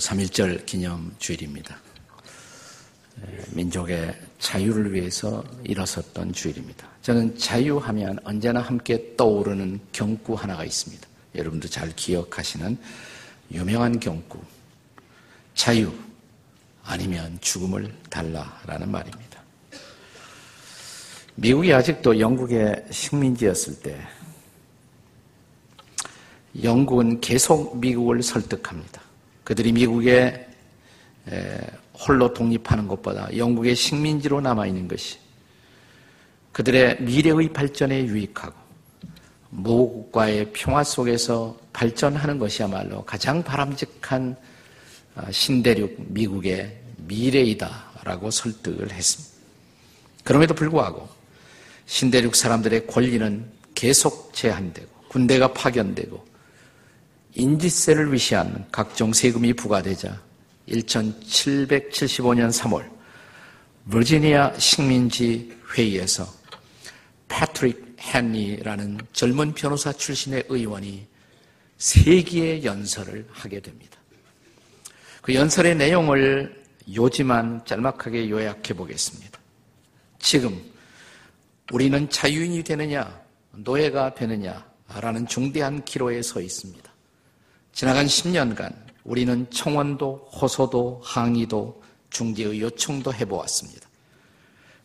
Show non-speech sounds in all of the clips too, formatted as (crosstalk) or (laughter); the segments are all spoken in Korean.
오늘 3.1절 기념 주일입니다. 민족의 자유를 위해서 일어섰던 주일입니다. 저는 자유하면 언제나 함께 떠오르는 경구 하나가 있습니다. 여러분도 잘 기억하시는 유명한 경구. 자유 아니면 죽음을 달라라는 말입니다. 미국이 아직도 영국의 식민지였을 때 영국은 계속 미국을 설득합니다. 그들이 미국에 홀로 독립하는 것보다 영국의 식민지로 남아있는 것이 그들의 미래의 발전에 유익하고 모국과의 평화 속에서 발전하는 것이야말로 가장 바람직한 아, 신대륙 미국의 미래이다라고 설득을 했습니다. 그럼에도 불구하고 신대륙 사람들의 권리는 계속 제한되고 군대가 파견되고 인지세를 위시한 각종 세금이 부과되자 1775년 3월 버지니아 식민지 회의에서 패트릭 헨리라는 젊은 변호사 출신의 의원이 세기의 연설을 하게 됩니다. 그 연설의 내용을 요지만 짤막하게 요약해 보겠습니다. 지금 우리는 자유인이 되느냐, 노예가 되느냐라는 중대한 기로에 서 있습니다. 지나간 10년간 우리는 청원도, 호소도, 항의도, 중재의 요청도 해보았습니다.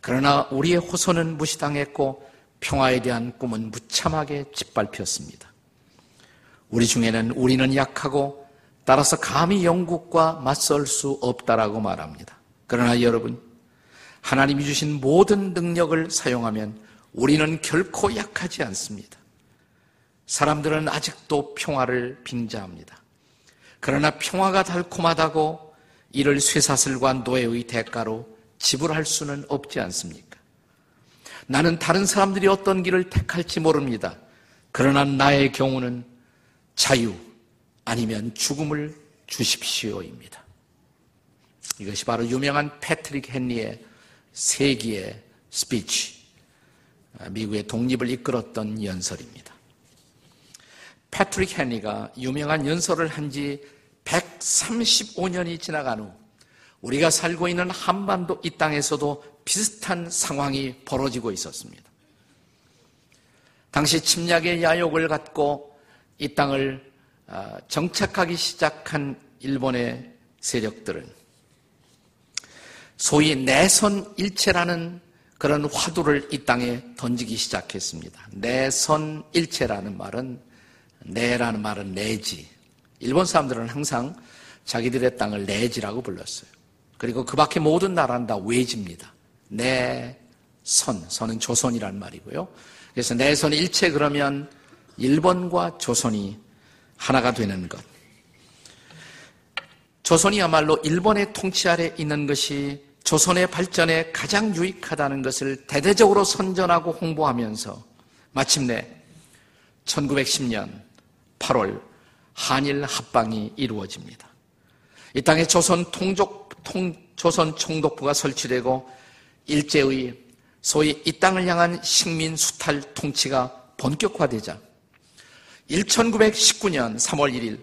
그러나 우리의 호소는 무시당했고 평화에 대한 꿈은 무참하게 짓밟혔습니다. 우리 중에는 우리는 약하고 따라서 감히 영국과 맞설 수 없다라고 말합니다. 그러나 여러분, 하나님이 주신 모든 능력을 사용하면 우리는 결코 약하지 않습니다. 사람들은 아직도 평화를 빙자합니다. 그러나 평화가 달콤하다고 이를 쇠사슬과 노예의 대가로 지불할 수는 없지 않습니까? 나는 다른 사람들이 어떤 길을 택할지 모릅니다. 그러나 나의 경우는 자유 아니면 죽음을 주십시오입니다. 이것이 바로 유명한 패트릭 헨리의 세기의 스피치, 미국의 독립을 이끌었던 연설입니다. 패트릭 헨리가 유명한 연설을 한 지 135년이 지나간 후 우리가 살고 있는 한반도 이 땅에서도 비슷한 상황이 벌어지고 있었습니다. 당시 침략의 야욕을 갖고 이 땅을 아, 정착하기 시작한 일본의 세력들은 소위 내선 일체라는 그런 화두를 이 땅에 던지기 시작했습니다. 내선 일체라는 말은 내라는 말은 내지. 일본 사람들은 항상 자기들의 땅을 내지라고 불렀어요. 그리고 그 밖에 모든 나라는 다 외지입니다. 내 선, 선은 조선이란 말이고요. 그래서 내선 일체 그러면 일본과 조선이 하나가 되는 것. 조선이야말로 일본의 통치 아래 있는 것이 조선의 발전에 가장 유익하다는 것을 대대적으로 선전하고 홍보하면서 마침내 1910년 8월 한일 합방이 이루어집니다. 이 땅에 조선 통족, 통, 조선 총독부가 설치되고 일제의 소위 이 땅을 향한 식민 수탈 통치가 본격화되자 1919년 3월 1일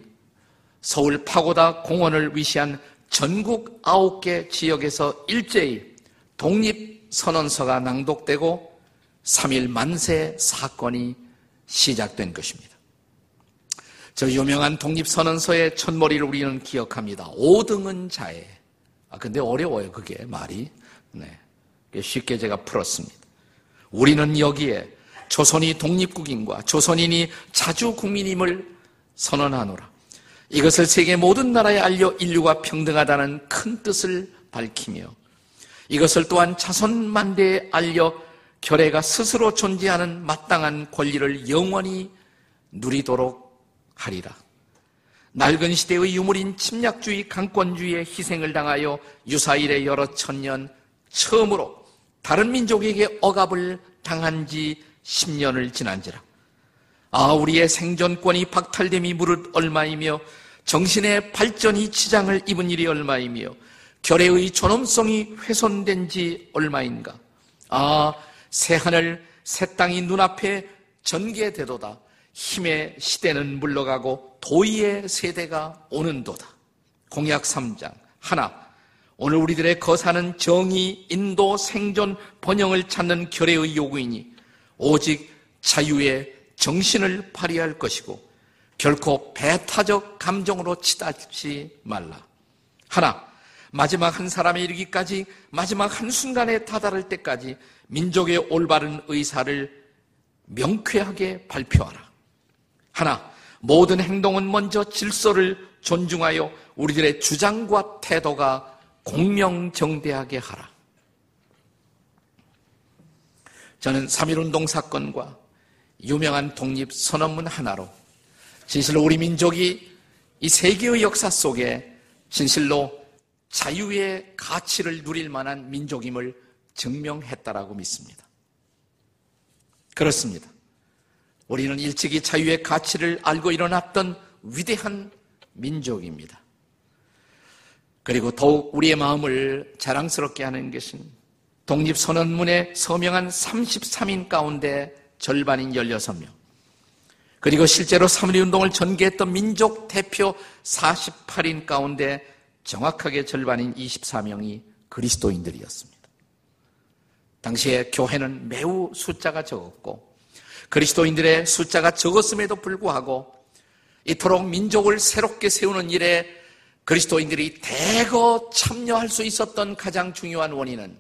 서울 파고다 공원을 위시한 전국 9개 지역에서 일제히 독립선언서가 낭독되고 3일 만세 사건이 시작된 것입니다. 저 유명한 독립선언서의 첫머리를 우리는 기억합니다. 5등은 자해. 아, 근데 어려워요, 그게 말이. 네. 쉽게 제가 풀었습니다. 우리는 여기에 조선이 독립국인과 조선인이 자주 국민임을 선언하노라. 이것을 세계 모든 나라에 알려 인류가 평등하다는 큰 뜻을 밝히며 이것을 또한 자손만대에 알려 결례가 스스로 존재하는 마땅한 권리를 영원히 누리도록 하리라. 낡은 시대의 유물인 침략주의, 강권주의의 희생을 당하여 유사일의 여러 천년 처음으로 다른 민족에게 억압을 당한 지 10년을 지난지라. 아, 우리의 생존권이 박탈됨이 무릇 얼마이며 정신의 발전이 지장을 입은 일이 얼마이며 결의의 존엄성이 훼손된 지 얼마인가. 아, 새 하늘, 새 땅이 눈앞에 전개되도다. 힘의 시대는 물러가고 도의의 세대가 오는도다. 공약 3장 하나 오늘 우리들의 거사는 정의, 인도, 생존, 번영을 찾는 결의의 요구이니 오직 자유의 정신을 발휘할 것이고 결코 배타적 감정으로 치닫지 말라. 하나, 마지막 한 사람에 이르기까지 마지막 한순간에 다다를 때까지 민족의 올바른 의사를 명쾌하게 발표하라. 하나, 모든 행동은 먼저 질서를 존중하여 우리들의 주장과 태도가 공명정대하게 하라. 저는 3.1운동 사건과 유명한 독립 선언문 하나로 진실로 우리 민족이 이 세계의 역사 속에 진실로 자유의 가치를 누릴 만한 민족임을 증명했다라고 믿습니다. 그렇습니다. 우리는 일찍이 자유의 가치를 알고 일어났던 위대한 민족입니다. 그리고 더욱 우리의 마음을 자랑스럽게 하는 것은 독립선언문에 서명한 33인 가운데 절반인 16명. 그리고 실제로 3.1 운동을 전개했던 민족 대표 48인 가운데 정확하게 절반인 24명이 그리스도인들이었습니다. 당시에 교회는 매우 숫자가 적었고 그리스도인들의 숫자가 적었음에도 불구하고 이토록 민족을 새롭게 세우는 일에 그리스도인들이 대거 참여할 수 있었던 가장 중요한 원인은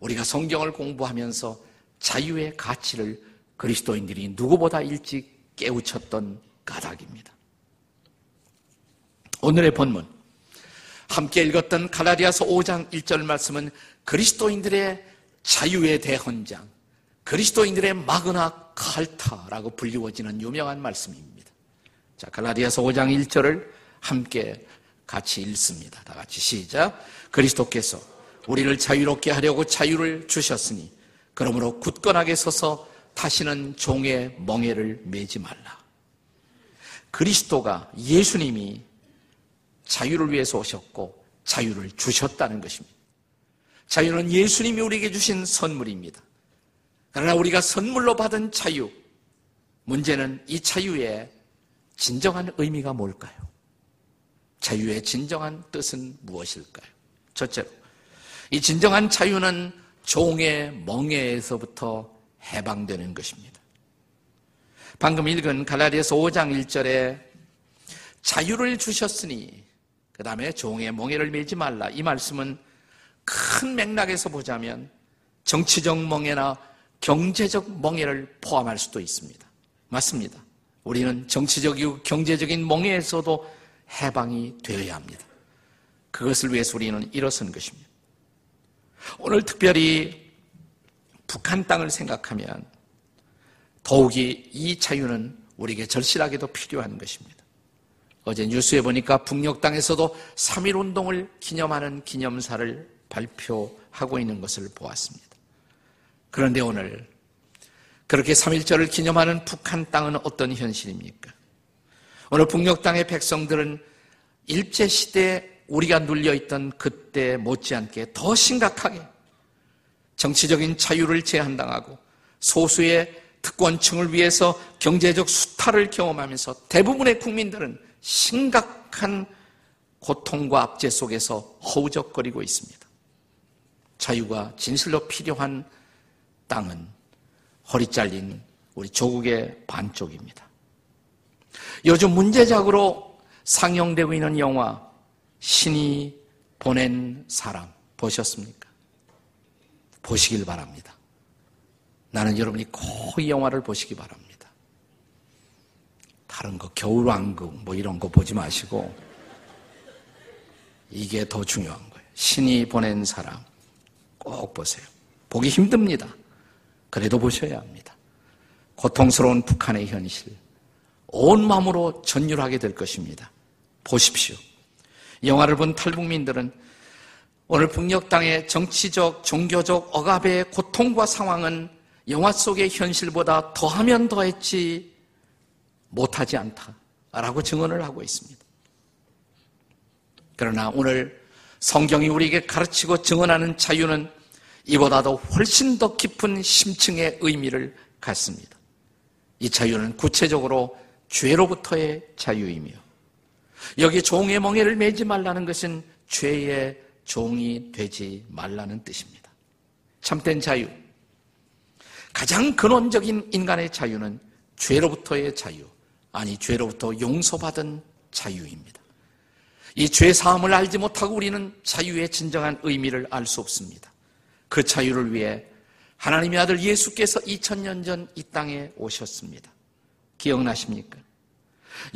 우리가 성경을 공부하면서 자유의 가치를 그리스도인들이 누구보다 일찍 깨우쳤던 까닭입니다. 오늘의 본문 함께 읽었던 가라리아서 5장 1절 말씀은 그리스도인들의 자유의 대헌장, 그리스도인들의 마그나 칼타라고 불리워지는 유명한 말씀입니다. 자, 갈라디아서 5장 1절을 함께 같이 읽습니다. 다 같이 시작. 그리스도께서 우리를 자유롭게 하려고 자유를 주셨으니 그러므로 굳건하게 서서 다시는 종의 멍에를 매지 말라. 그리스도가 예수님이 자유를 위해서 오셨고 자유를 주셨다는 것입니다. 자유는 예수님이 우리에게 주신 선물입니다. 그러나 우리가 선물로 받은 자유, 문제는 이 자유의 진정한 의미가 뭘까요? 자유의 진정한 뜻은 무엇일까요? 첫째로, 이 진정한 자유는 종의 멍에에서부터 해방되는 것입니다. 방금 읽은 갈라디아서 5장 1절에 자유를 주셨으니 그 다음에 종의 멍에를 매지 말라. 이 말씀은 큰 맥락에서 보자면 정치적 멍에나 경제적 멍에를 포함할 수도 있습니다. 맞습니다. 우리는 정치적이고 경제적인 멍에에서도 해방이 되어야 합니다. 그것을 위해서 우리는 일어선 것입니다. 오늘 특별히 북한 땅을 생각하면 더욱이 이 자유는 우리에게 절실하게도 필요한 것입니다. 어제 뉴스에 보니까 북녘 땅에서도 3.1 운동을 기념하는 기념사를 발표하고 있는 것을 보았습니다. 그런데 오늘 그렇게 3.1절을 기념하는 북한 땅은 어떤 현실입니까? 오늘 북녘 땅의 백성들은 일제시대에 우리가 눌려있던 그때 못지않게 더 심각하게 정치적인 자유를 제한당하고 소수의 특권층을 위해서 경제적 수탈을 경험하면서 대부분의 국민들은 심각한 고통과 압제 속에서 허우적거리고 있습니다. 자유가 진실로 필요한 땅은 허리 잘린 우리 조국의 반쪽입니다. 요즘 문제작으로 상영되고 있는 영화 신이 보낸 사람 보셨습니까? 보시길 바랍니다. 나는 여러분이 꼭 이 영화를 보시기 바랍니다. 다른 거 겨울왕국 뭐 이런 거 보지 마시고 이게 더 중요한 거예요. 신이 보낸 사람 꼭 보세요. 보기 힘듭니다. 그래도 보셔야 합니다. 고통스러운 북한의 현실 온 마음으로 전율하게 될 것입니다. 보십시오. 영화를 본 탈북민들은 오늘 북녘 땅의 정치적, 종교적 억압의 고통과 상황은 영화 속의 현실보다 더하면 더했지 못하지 않다라고 증언을 하고 있습니다. 그러나 오늘 성경이 우리에게 가르치고 증언하는 자유는 이보다도 훨씬 더 깊은 심층의 의미를 갖습니다. 이 자유는 구체적으로 죄로부터의 자유이며 여기 종의 멍에를 매지 말라는 것은 죄의 종이 되지 말라는 뜻입니다. 참된 자유. 가장 근원적인 인간의 자유는 죄로부터의 자유, 아니 죄로부터 용서받은 자유입니다. 이 죄 사함을 알지 못하고 우리는 자유의 진정한 의미를 알 수 없습니다. 그 자유를 위해 하나님의 아들 예수께서 2000년 전 이 땅에 오셨습니다. 기억나십니까?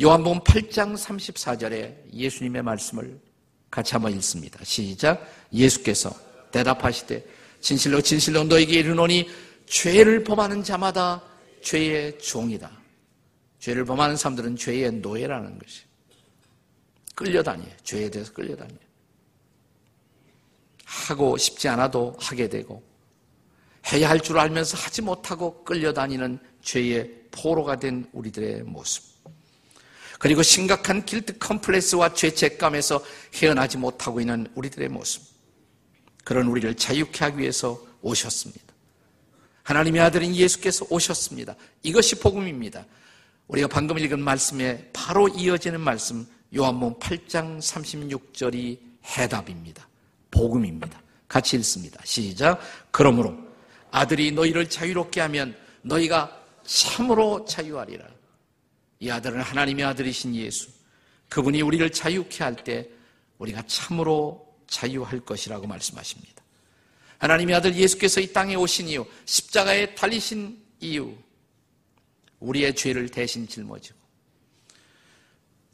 요한복음 8장 34절에 예수님의 말씀을 같이 한번 읽습니다. 시작. 예수께서 대답하시되 진실로 진실로 너에게 이르노니 죄를 범하는 자마다 죄의 종이다. 죄를 범하는 사람들은 죄의 노예라는 것이. 끌려다녀요. 죄에 대해서 끌려다녀요. 하고 싶지 않아도 하게 되고 해야 할 줄 알면서 하지 못하고 끌려다니는 죄의 포로가 된 우리들의 모습. 그리고 심각한 길드 컴플렉스와 죄책감에서 헤어나지 못하고 있는 우리들의 모습. 그런 우리를 자유케 하기 위해서 오셨습니다. 하나님의 아들인 예수께서 오셨습니다. 이것이 복음입니다. 우리가 방금 읽은 말씀에 바로 이어지는 말씀 요한복음 8장 36절이 해답입니다. 복음입니다. 같이 읽습니다. 시작. 그러므로 아들이 너희를 자유롭게 하면 너희가 참으로 자유하리라. 이 아들은 하나님의 아들이신 예수. 그분이 우리를 자유케 할 때 우리가 참으로 자유할 것이라고 말씀하십니다. 하나님의 아들 예수께서 이 땅에 오신 이유, 십자가에 달리신 이유, 우리의 죄를 대신 짊어지고,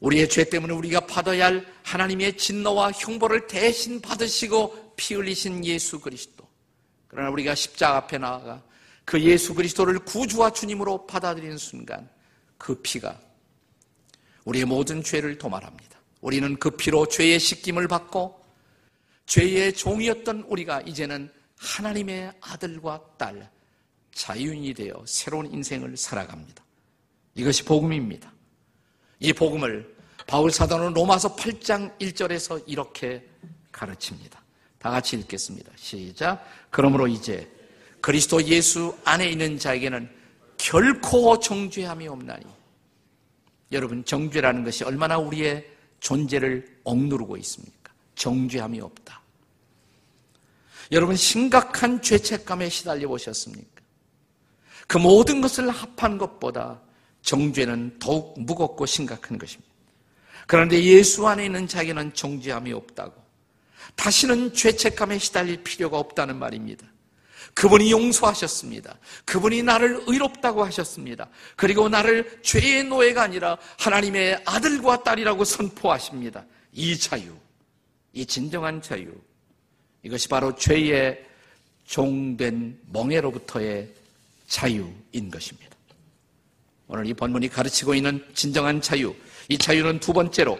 우리의 죄 때문에 우리가 받아야 할 하나님의 진노와 형벌을 대신 받으시고 피 흘리신 예수 그리스도. 그러나 우리가 십자가 앞에 나아가 그 예수 그리스도를 구주와 주님으로 받아들이는 순간 그 피가 우리의 모든 죄를 도말합니다. 우리는 그 피로 죄의 씻김을 받고 죄의 종이었던 우리가 이제는 하나님의 아들과 딸, 자유인이 되어 새로운 인생을 살아갑니다. 이것이 복음입니다. 이 복음을 바울 사도는 로마서 8장 1절에서 이렇게 가르칩니다. 다 같이 읽겠습니다. 시작. 그러므로 이제 그리스도 예수 안에 있는 자에게는 결코 정죄함이 없나니. 여러분, 정죄라는 것이 얼마나 우리의 존재를 억누르고 있습니까? 정죄함이 없다. 여러분 심각한 죄책감에 시달려 보셨습니까? 그 모든 것을 합한 것보다 정죄는 더욱 무겁고 심각한 것입니다. 그런데 예수 안에 있는 자에게는 정죄함이 없다고. 다시는 죄책감에 시달릴 필요가 없다는 말입니다. 그분이 용서하셨습니다. 그분이 나를 의롭다고 하셨습니다. 그리고 나를 죄의 노예가 아니라 하나님의 아들과 딸이라고 선포하십니다. 이 자유, 이 진정한 자유, 이것이 바로 죄의 종된 멍에로부터의 자유인 것입니다. 오늘 이 본문이 가르치고 있는 진정한 자유, 이 자유는 두 번째로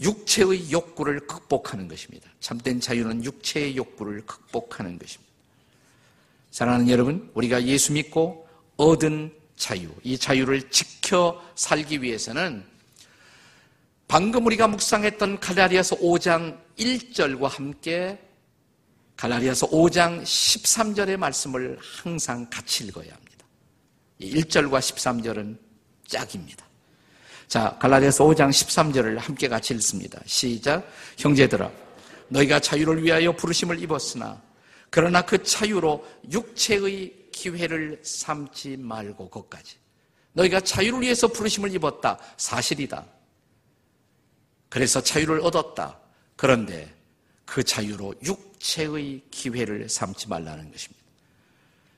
육체의 욕구를 극복하는 것입니다. 참된 자유는 육체의 욕구를 극복하는 것입니다. 사랑하는 여러분, 우리가 예수 믿고 얻은 자유, 이 자유를 지켜 살기 위해서는 방금 우리가 묵상했던 갈라리아서 5장 1절과 함께 갈라리아서 5장 13절의 말씀을 항상 같이 읽어야 합니다. 1절과 13절은 짝입니다. 자, 갈라디아서 5장 13절을 함께 같이 읽습니다. 시작. 형제들아, 너희가 자유를 위하여 부르심을 입었으나 그러나 그 자유로 육체의 기회를 삼지 말고 것까지. 너희가 자유를 위해서 부르심을 입었다. 사실이다. 그래서 자유를 얻었다. 그런데 그 자유로 육체의 기회를 삼지 말라는 것입니다.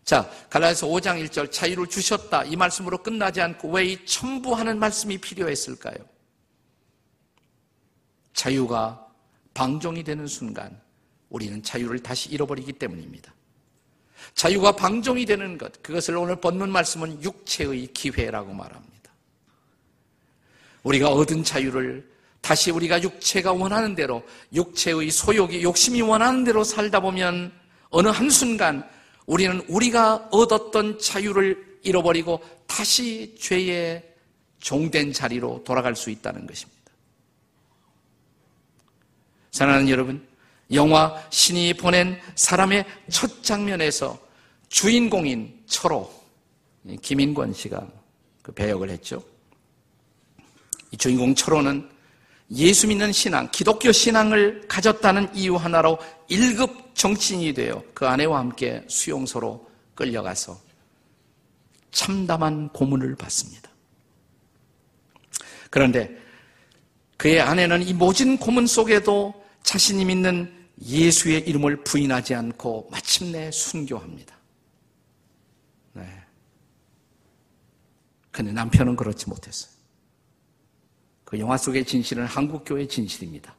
자, 갈라디아서 5장 1절 자유를 주셨다. 이 말씀으로 끝나지 않고 왜 이 첨부하는 말씀이 필요했을까요? 자유가 방종이 되는 순간 우리는 자유를 다시 잃어버리기 때문입니다. 자유가 방종이 되는 것, 그것을 오늘 본문 말씀은 육체의 기회라고 말합니다. 우리가 얻은 자유를 다시 우리가 육체가 원하는 대로 육체의 소욕이 욕심이 원하는 대로 살다 보면 어느 한순간 우리는 우리가 얻었던 자유를 잃어버리고 다시 죄의 종된 자리로 돌아갈 수 있다는 것입니다. 사랑하는 여러분, 영화 신이 보낸 사람의 첫 장면에서 주인공인 철호 김인권 씨가 그 배역을 했죠. 이 주인공 철호는 예수 믿는 신앙, 기독교 신앙을 가졌다는 이유 하나로 1급 정치인이 되어 그 아내와 함께 수용소로 끌려가서 참담한 고문을 받습니다. 그런데 그의 아내는 이 모진 고문 속에도 자신이 믿는 예수의 이름을 부인하지 않고 마침내 순교합니다. 네. 근데 남편은 그렇지 못했어요. 그 영화 속의 진실은 한국교회의 진실입니다.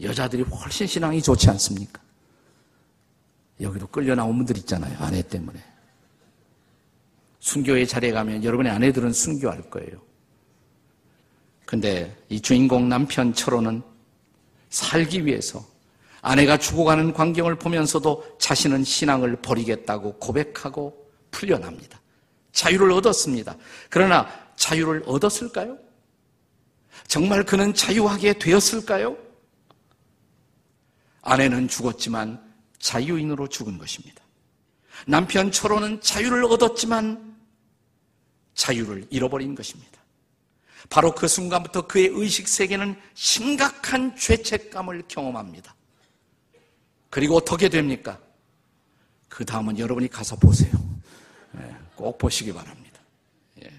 여자들이 훨씬 신앙이 좋지 않습니까? 여기도 끌려 나온 분들 있잖아요. 아내 때문에. 순교의 자리에 가면 여러분의 아내들은 순교할 거예요. 근데 이 주인공 남편 철호는 살기 위해서 아내가 죽어가는 광경을 보면서도 자신은 신앙을 버리겠다고 고백하고 풀려납니다. 자유를 얻었습니다. 그러나 자유를 얻었을까요? 정말 그는 자유하게 되었을까요? 아내는 죽었지만 자유인으로 죽은 것입니다. 남편 철호는 자유를 얻었지만 자유를 잃어버린 것입니다. 바로 그 순간부터 그의 의식 세계는 심각한 죄책감을 경험합니다. 그리고 어떻게 됩니까? 그 다음은 여러분이 가서 보세요. 네, 꼭 보시기 바랍니다. 예.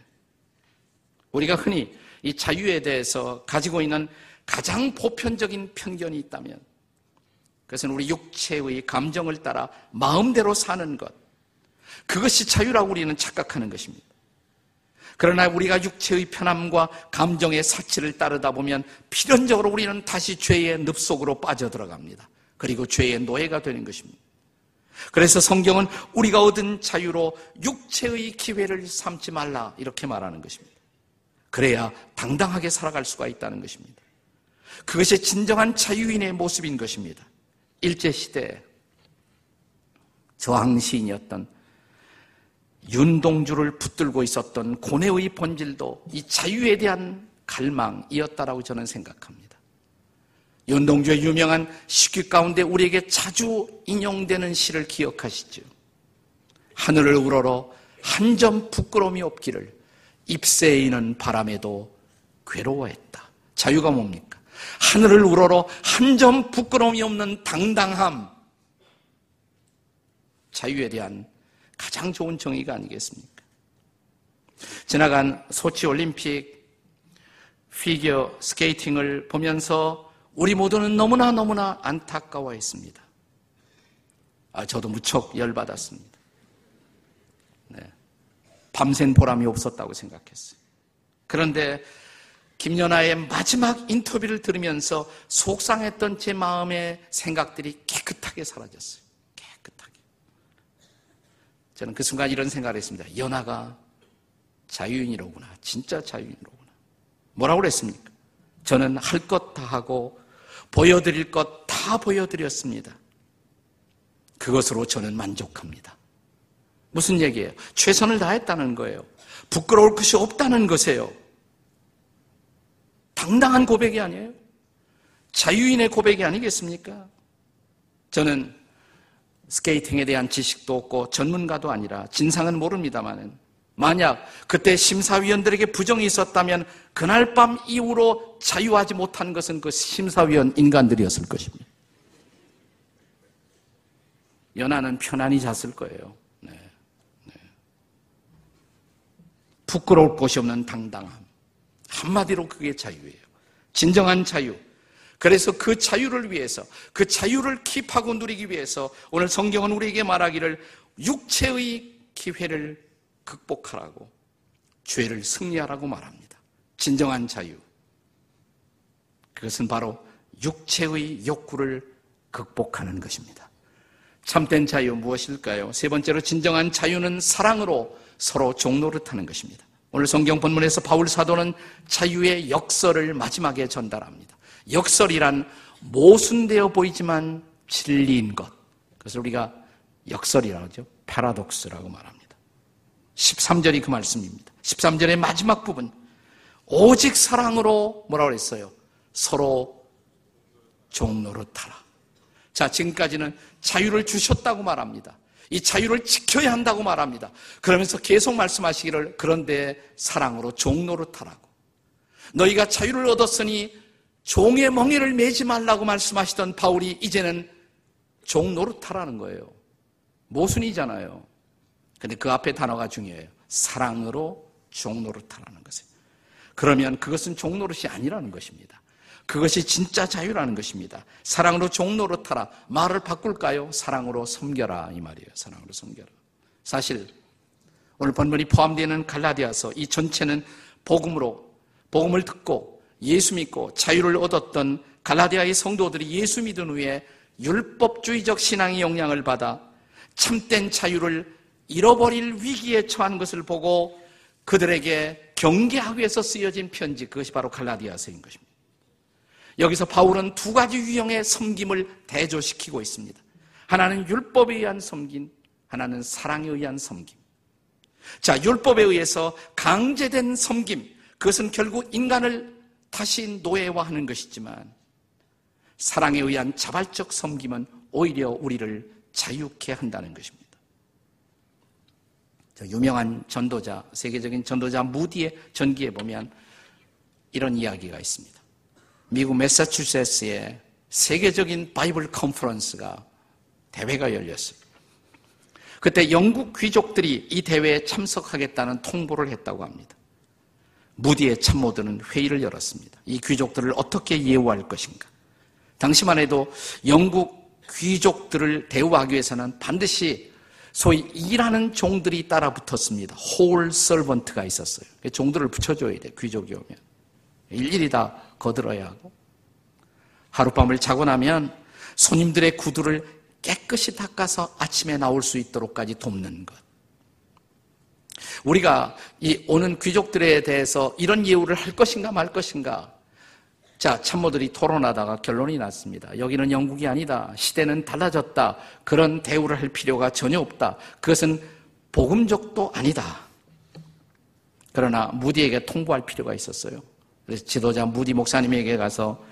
우리가 흔히 이 자유에 대해서 가지고 있는 가장 보편적인 편견이 있다면 그것은 우리 육체의 감정을 따라 마음대로 사는 것. 그것이 자유라고 우리는 착각하는 것입니다. 그러나 우리가 육체의 편함과 감정의 사치를 따르다 보면 필연적으로 우리는 다시 죄의 늪 속으로 빠져들어갑니다. 그리고 죄의 노예가 되는 것입니다. 그래서 성경은 우리가 얻은 자유로 육체의 기회를 삼지 말라 이렇게 말하는 것입니다. 그래야 당당하게 살아갈 수가 있다는 것입니다. 그것이 진정한 자유인의 모습인 것입니다. 일제시대 저항시인이었던 윤동주를 붙들고 있었던 고뇌의 본질도 이 자유에 대한 갈망이었다라고 저는 생각합니다. 윤동주의 유명한 시귀 가운데 우리에게 자주 인용되는 시를 기억하시죠? 하늘을 우러러 한 점 부끄러움이 없기를 입새이는 바람에도 괴로워했다. 자유가 뭡니까? 하늘을 우러러 한 점 부끄러움이 없는 당당함. 자유에 대한 가장 좋은 정의가 아니겠습니까? 지나간 소치 올림픽 피겨 스케이팅을 보면서 우리 모두는 너무나 너무나 안타까워했습니다. 아, 저도 무척 열받았습니다. 네. 밤샌 보람이 없었다고 생각했어요. 그런데 김연아의 마지막 인터뷰를 들으면서 속상했던 제 마음의 생각들이 깨끗하게 사라졌어요. 깨끗하게. 저는 그 순간 이런 생각을 했습니다. 연아가 자유인이로구나. 진짜 자유인이로구나. 뭐라고 그랬습니까? 저는 할 것 다 하고 보여드릴 것 다 보여드렸습니다. 그것으로 저는 만족합니다. 무슨 얘기예요? 최선을 다했다는 거예요. 부끄러울 것이 없다는 것이에요. 당당한 고백이 아니에요? 자유인의 고백이 아니겠습니까? 저는 스케이팅에 대한 지식도 없고 전문가도 아니라 진상은 모릅니다만은 만약 그때 심사위원들에게 부정이 있었다면 그날 밤 이후로 자유하지 못한 것은 그 심사위원 인간들이었을 것입니다. 연하는 편안히 잤을 거예요. 네. 네. 부끄러울 곳이 없는 당당함. 한마디로 그게 자유예요. 진정한 자유. 그래서 그 자유를 위해서, 그 자유를 킵하고 누리기 위해서 오늘 성경은 우리에게 말하기를 육체의 기회를 극복하라고, 죄를 승리하라고 말합니다. 진정한 자유. 그것은 바로 육체의 욕구를 극복하는 것입니다. 참된 자유 무엇일까요? 세 번째로 진정한 자유는 사랑으로 서로 종노릇하는 것입니다. 오늘 성경 본문에서 바울 사도는 자유의 역설을 마지막에 전달합니다. 역설이란 모순되어 보이지만 진리인 것. 그래서 우리가 역설이라고 하죠. 파라독스라고 말합니다. 13절이 그 말씀입니다. 13절의 마지막 부분. 오직 사랑으로 뭐라고 그랬어요? 서로 종노릇하라. 자, 지금까지는 자유를 주셨다고 말합니다. 이 자유를 지켜야 한다고 말합니다. 그러면서 계속 말씀하시기를 그런데 사랑으로 종로를 타라고. 너희가 자유를 얻었으니 종의 멍에를 매지 말라고 말씀하시던 바울이 이제는 종 노릇하라는 거예요. 모순이잖아요. 근데 그 앞에 단어가 중요해요. 사랑으로 종 노릇하라는 것이에요. 그러면 그것은 종 노릇이 아니라는 것입니다. 그것이 진짜 자유라는 것입니다. 사랑으로 종 노릇하라. 말을 바꿀까요? 사랑으로 섬겨라. 이 말이에요. 사랑으로 섬겨라. 사실 오늘 본문이 포함되는 갈라디아서 이 전체는 복음으로 복음을 듣고 예수 믿고 자유를 얻었던 갈라디아의 성도들이 예수 믿은 후에 율법주의적 신앙의 영향을 받아 참된 자유를 잃어버릴 위기에 처한 것을 보고 그들에게 경계하기 위해서 쓰여진 편지 그것이 바로 갈라디아서인 것입니다. 여기서 바울은 두 가지 유형의 섬김을 대조시키고 있습니다. 하나는 율법에 의한 섬김, 하나는 사랑에 의한 섬김. 자, 율법에 의해서 강제된 섬김, 그것은 결국 인간을 다시 노예화하는 것이지만 사랑에 의한 자발적 섬김은 오히려 우리를 자유케 한다는 것입니다. 유명한 전도자, 세계적인 전도자 무디의 전기에 보면 이런 이야기가 있습니다. 미국 매사추세츠의 세계적인 바이블 컨퍼런스가 대회가 열렸어요. 그때 영국 귀족들이 이 대회에 참석하겠다는 통보를 했다고 합니다. 무디의 참모들은 회의를 열었습니다. 이 귀족들을 어떻게 예우할 것인가? 당시만 해도 영국 귀족들을 대우하기 위해서는 반드시 소위 일하는 종들이 따라 붙었습니다. 홀 설번트가 있었어요. 종들을 붙여줘야 돼, 귀족이 오면. 일일이 다 거들어야 하고. 하룻밤을 자고 나면 손님들의 구두를 깨끗이 닦아서 아침에 나올 수 있도록까지 돕는 것. 우리가 이 오는 귀족들에 대해서 이런 예우를 할 것인가 말 것인가 자, 참모들이 토론하다가 결론이 났습니다. 여기는 영국이 아니다. 시대는 달라졌다. 그런 대우를 할 필요가 전혀 없다. 그것은 복음적도 아니다. 그러나 무디에게 통보할 필요가 있었어요. 그래서 지도자 무디 목사님에게 가서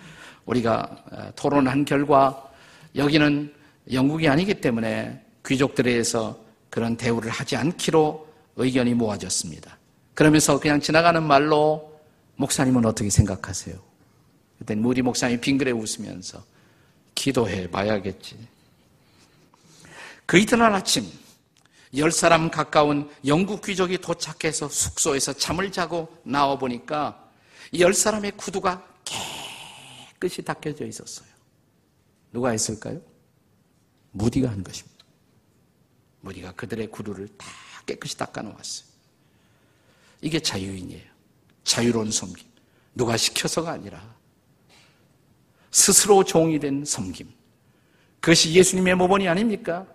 우리가 어, 토론한 결과 여기는 영국이 아니기 때문에 귀족들에 의해서 그런 대우를 하지 않기로 의견이 모아졌습니다. 그러면서 그냥 지나가는 말로 목사님은 어떻게 생각하세요? 그때 무리 목사님이 빙그레 웃으면서 기도해 봐야겠지. 그 이튿날 아침 열 사람 가까운 영국 귀족이 도착해서 숙소에서 잠을 자고 나와 보니까 열 사람의 구두가 깨끗이 닦여져 있었어요. 누가 했을까요? 무디가 한 것입니다. 무디가 그들의 구두를 다 깨끗이 닦아 놓았어요. 이게 자유인이에요. 자유로운 섬김. 누가 시켜서가 아니라 스스로 종이 된 섬김. 그것이 예수님의 모본이 아닙니까?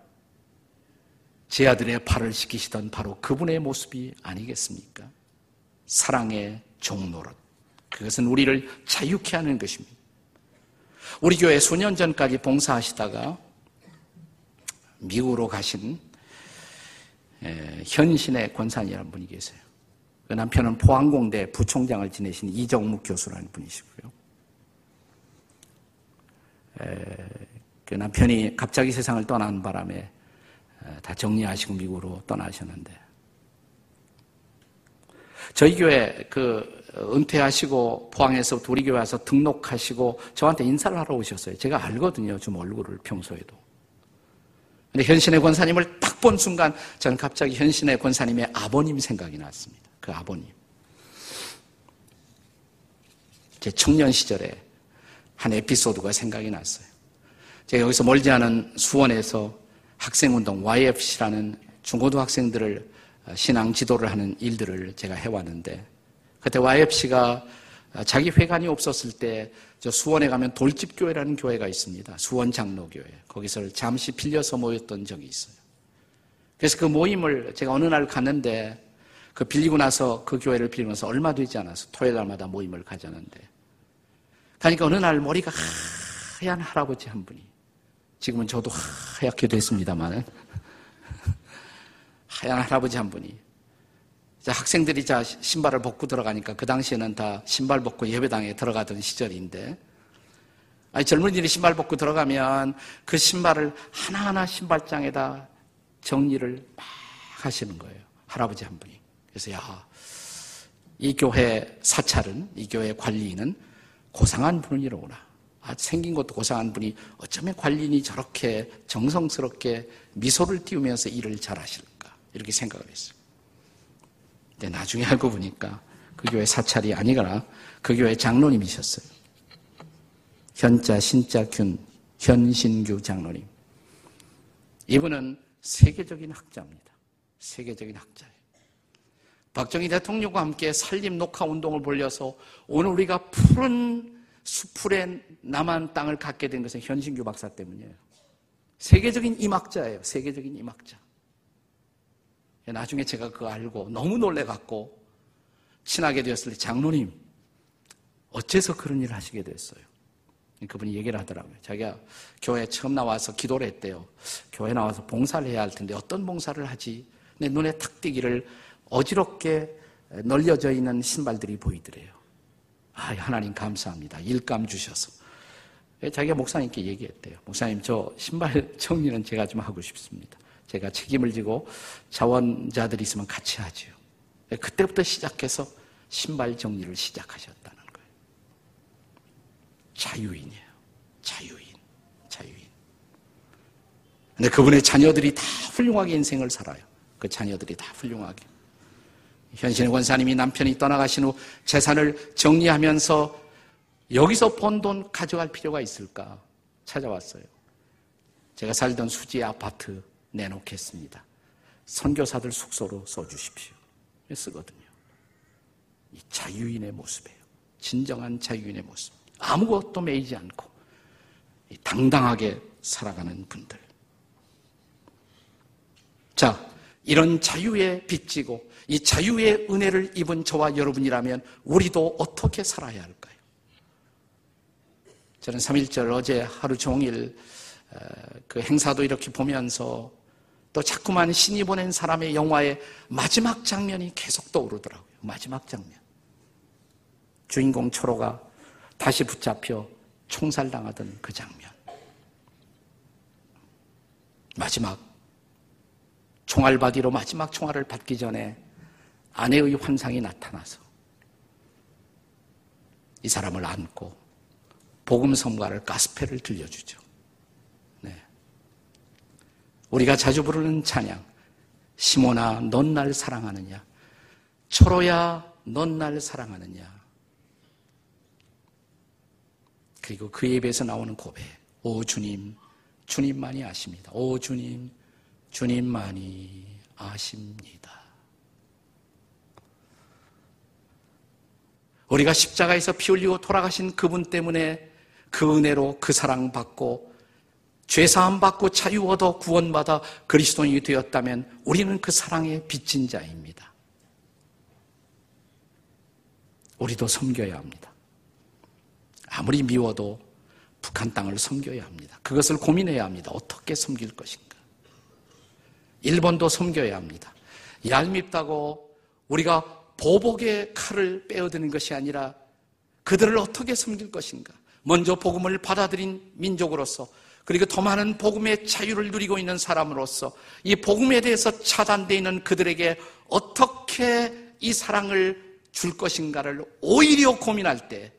제 아들의 발을 씻기시던 바로 그분의 모습이 아니겠습니까? 사랑의 종노릇. 그것은 우리를 자유케 하는 것입니다. 우리 교회 수년 전까지 봉사하시다가 미국으로 가신 현신의 권산이라는 분이 계세요. 그 남편은 포항공대 부총장을 지내신 이정묵 교수라는 분이시고요. 그 남편이 갑자기 세상을 떠난 바람에 다 정리하시고 미국으로 떠나셨는데 저희 교회 그 은퇴하시고 포항에서 우리 교회 와서 등록하시고 저한테 인사를 하러 오셨어요. 제가 알거든요. 좀 얼굴을 평소에도. 근데 현신의 권사님을 딱 본 순간 저는 갑자기 현신의 권사님의 아버님 생각이 났습니다. 그 아버님. 제 청년 시절에 한 에피소드가 생각이 났어요. 제가 여기서 멀지 않은 수원에서 학생운동 YFC라는 중고등학생들을 어, 신앙 지도를 하는 일들을 제가 해왔는데 그때 YFC가 어, 자기 회관이 없었을 때 저 수원에 가면 돌집교회라는 교회가 있습니다. 수원 장로교회. 거기서 잠시 빌려서 모였던 적이 있어요. 그래서 그 모임을 제가 어느 날 갔는데 그 빌리고 나서 그 교회를 빌리면서 얼마 되지 않아서 토요일 날마다 모임을 가자는데 가니까 어느 날 머리가 하얀 할아버지 한 분이 지금은 저도 하얗게 됐습니다만 하얀 할아버지 한 분이 학생들이 자 신발을 벗고 들어가니까 그 당시에는 다 신발 벗고 예배당에 들어가던 시절인데 아니 젊은이들이 신발 벗고 들어가면 그 신발을 하나하나 신발장에다 정리를 막 하시는 거예요. 할아버지 한 분이. 그래서 야, 이 교회 사찰은 이 교회 관리는 고상한 분이로구나. 아, 생긴 것도 고상한 분이 어쩌면 관리인이 저렇게 정성스럽게 미소를 띄우면서 일을 잘하실까. 이렇게 생각을 했어요. 근데 나중에 알고 보니까 그 교회 사찰이 아니거나 그 교회 장로님이셨어요. 현자, 신자, 균, 현신규 장로님. 이분은 세계적인 학자입니다. 세계적인 학자예요. 박정희 대통령과 함께 산림 녹화 운동을 벌려서 오늘 우리가 푸른 수풀의 남한 땅을 갖게 된 것은 현신규 박사 때문이에요. 세계적인 임학자예요. 세계적인 임학자. 나중에 제가 그거 알고 너무 놀래갖고 친하게 되었을 때 장로님 어째서 그런 일을 하시게 됐어요? 그분이 얘기를 하더라고요. 자기가 교회 처음 나와서 기도를 했대요. 교회 나와서 봉사를 해야 할 텐데 어떤 봉사를 하지? 내 눈에 탁 띄기를 어지럽게 널려져 있는 신발들이 보이더래요. 아, 하나님 감사합니다. 일감 주셔서. 자기가 목사님께 얘기했대요. 목사님, 저 신발 (laughs) 정리는 제가 좀 하고 싶습니다. 제가 책임을 지고 자원자들이 있으면 같이 하지요. 그때부터 시작해서 신발 정리를 시작하셨다는 거예요. 자유인이에요. 자유인. 자유인. 근데 그분의 자녀들이 다 훌륭하게 인생을 살아요. 그 자녀들이 다 훌륭하게. 현신의 권사님이 남편이 떠나가신 후 재산을 정리하면서 여기서 번 돈 가져갈 필요가 있을까 찾아왔어요. 제가 살던 수지 아파트 내놓겠습니다. 선교사들 숙소로 써주십시오. 쓰거든요. 이 자유인의 모습이에요. 진정한 자유인의 모습. 아무것도 매이지 않고 당당하게 살아가는 분들. 자, 이런 자유에 빚지고 이 자유의 은혜를 입은 저와 여러분이라면 우리도 어떻게 살아야 할까요? 저는 3.1절 어제 하루 종일 그 행사도 이렇게 보면서 또 자꾸만 신이 보낸 사람의 영화의 마지막 장면이 계속 떠오르더라고요. 마지막 장면. 주인공 초로가 다시 붙잡혀 총살당하던 그 장면. 마지막 총알받이로 마지막 총알을 받기 전에 아내의 환상이 나타나서 이 사람을 안고 복음 성가를 가스펠을 들려주죠. 네. 우리가 자주 부르는 찬양 시모나 넌 날 사랑하느냐 초로야 넌 날 사랑하느냐 그리고 그 입에서 나오는 고백 오 주님 주님만이 아십니다. 오 주님 주님만이 아십니다. 우리가 십자가에서 피 흘리고 돌아가신 그분 때문에 그 은혜로 그 사랑 받고 죄사함 받고 자유 얻어 구원받아 그리스도인이 되었다면 우리는 그 사랑의 빚진 자입니다. 우리도 섬겨야 합니다. 아무리 미워도 북한 땅을 섬겨야 합니다. 그것을 고민해야 합니다. 어떻게 섬길 것인가. 일본도 섬겨야 합니다. 얄밉다고 우리가 보복의 칼을 빼어드는 것이 아니라 그들을 어떻게 섬길 것인가. 먼저 복음을 받아들인 민족으로서 그리고 더 많은 복음의 자유를 누리고 있는 사람으로서 이 복음에 대해서 차단되어 있는 그들에게 어떻게 이 사랑을 줄 것인가를 오히려 고민할 때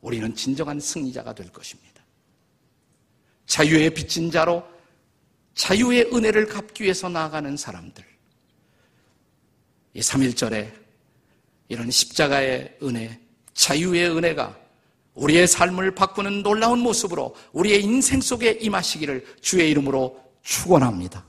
우리는 진정한 승리자가 될 것입니다. 자유의 빚진 자로 자유의 은혜를 갚기 위해서 나아가는 사람들. 이 3.1절에 이런 십자가의 은혜, 자유의 은혜가 우리의 삶을 바꾸는 놀라운 모습으로 우리의 인생 속에 임하시기를 주의 이름으로 축원합니다.